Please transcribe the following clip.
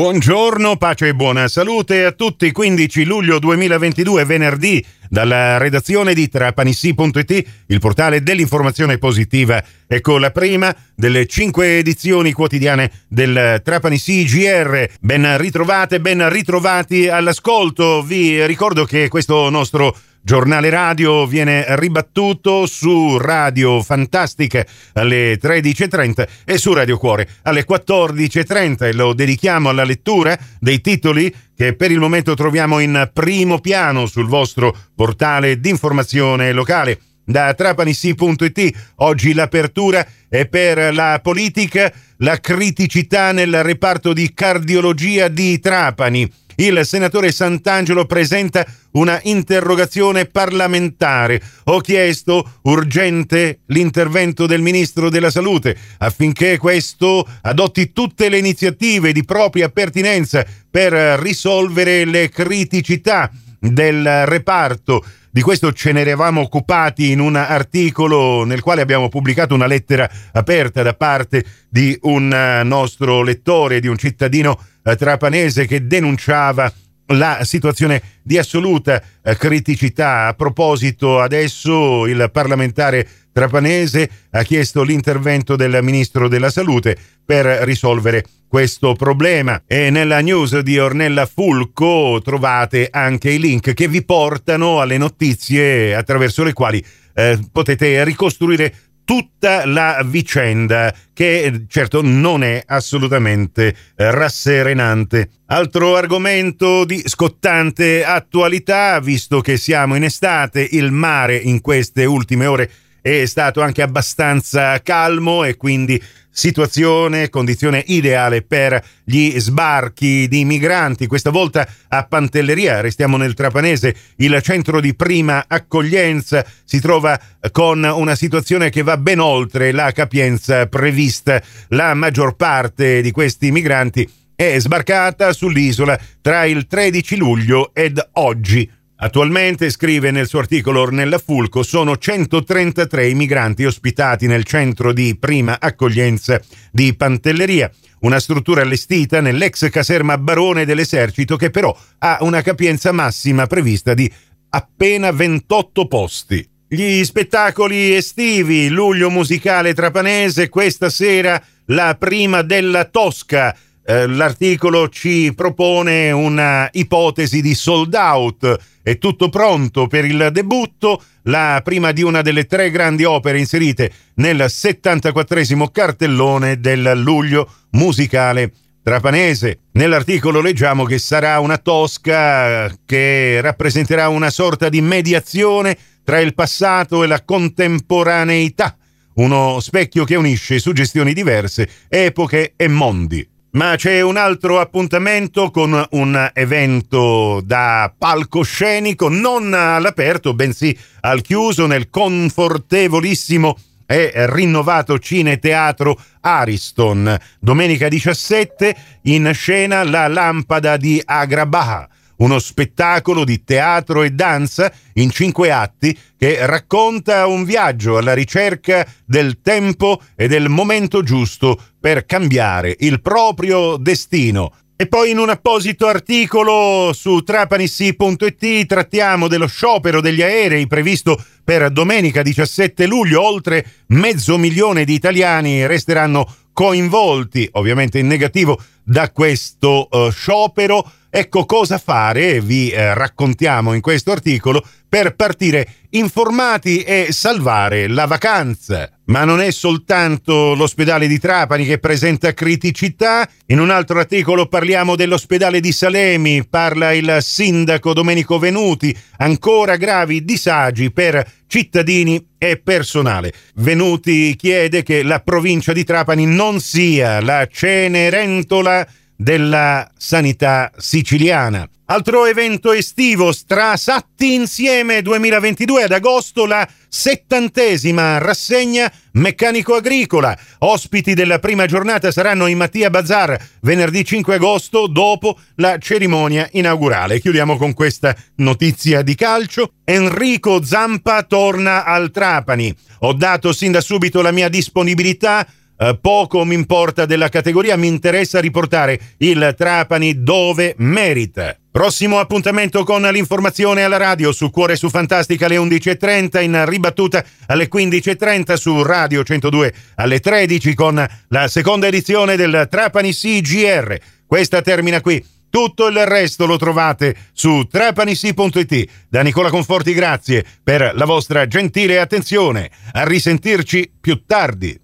Buongiorno, pace e buona salute a tutti. 15 luglio 2022, venerdì, dalla redazione di trapanissi.it, il portale dell'informazione positiva. Ecco la prima delle cinque edizioni quotidiane del Trapanissi GR. Ben ritrovate, ben ritrovati all'ascolto. Vi ricordo che questo nostro giornale radio viene ribattuto su Radio Fantastica alle 13.30 e su Radio Cuore alle 14.30 e lo dedichiamo alla lettura dei titoli che per il momento troviamo in primo piano sul vostro portale di informazione locale. Da trapanissi.it oggi l'apertura è per la politica, la criticità nel reparto di cardiologia di Trapani il senatore Sant'Angelo presenta una interrogazione parlamentare. Ho chiesto urgente l'intervento del ministro della Salute affinché questo adotti tutte le iniziative di propria pertinenza per risolvere le criticità del reparto. Di questo ce ne eravamo occupati in un articolo nel quale abbiamo pubblicato una lettera aperta da parte di un nostro lettore, di un cittadino eh, trapanese che denunciava la situazione di assoluta eh, criticità. A proposito, adesso il parlamentare trapanese ha chiesto l'intervento del ministro della Salute per risolvere questo problema. E nella news di Ornella Fulco trovate anche i link che vi portano alle notizie attraverso le quali eh, potete ricostruire tutta la vicenda che certo non è assolutamente eh, rasserenante. Altro argomento di scottante attualità, visto che siamo in estate, il mare in queste ultime ore è stato anche abbastanza calmo e quindi situazione, condizione ideale per gli sbarchi di migranti. Questa volta a Pantelleria, restiamo nel Trapanese, il centro di prima accoglienza si trova con una situazione che va ben oltre la capienza prevista. La maggior parte di questi migranti è sbarcata sull'isola tra il 13 luglio ed oggi. Attualmente, scrive nel suo articolo Ornella Fulco, sono 133 i migranti ospitati nel centro di prima accoglienza di Pantelleria, una struttura allestita nell'ex caserma Barone dell'Esercito che però ha una capienza massima prevista di appena 28 posti. Gli spettacoli estivi, luglio musicale trapanese, questa sera la prima della Tosca, eh, l'articolo ci propone una ipotesi di sold out. È tutto pronto per il debutto, la prima di una delle tre grandi opere inserite nel 74 cartellone del luglio musicale trapanese. Nell'articolo leggiamo che sarà una tosca che rappresenterà una sorta di mediazione tra il passato e la contemporaneità, uno specchio che unisce suggestioni diverse, epoche e mondi. Ma c'è un altro appuntamento con un evento da palcoscenico, non all'aperto, bensì al chiuso nel confortevolissimo e rinnovato Cine Teatro Ariston. Domenica 17 in scena La lampada di Agrabah uno spettacolo di teatro e danza in cinque atti che racconta un viaggio alla ricerca del tempo e del momento giusto per cambiare il proprio destino. E poi in un apposito articolo su trapanissi.it trattiamo dello sciopero degli aerei previsto per domenica 17 luglio. Oltre mezzo milione di italiani resteranno coinvolti, ovviamente in negativo, da questo uh, sciopero Ecco cosa fare, vi eh, raccontiamo in questo articolo, per partire informati e salvare la vacanza. Ma non è soltanto l'ospedale di Trapani che presenta criticità. In un altro articolo parliamo dell'ospedale di Salemi, parla il sindaco Domenico Venuti, ancora gravi disagi per cittadini e personale. Venuti chiede che la provincia di Trapani non sia la Cenerentola della sanità siciliana. Altro evento estivo, Strasatti Insieme 2022 ad agosto, la settantesima rassegna meccanico-agricola. Ospiti della prima giornata saranno i Mattia Bazar venerdì 5 agosto dopo la cerimonia inaugurale. Chiudiamo con questa notizia di calcio. Enrico Zampa torna al Trapani. Ho dato sin da subito la mia disponibilità eh, poco mi importa della categoria, mi interessa riportare il Trapani dove merita. Prossimo appuntamento con l'informazione alla radio su Cuore su Fantastica alle 11.30, in ribattuta alle 15.30 su Radio 102 alle 13 con la seconda edizione del Trapani CGR. Questa termina qui. Tutto il resto lo trovate su trapanisi.it. Da Nicola Conforti grazie per la vostra gentile attenzione. A risentirci più tardi.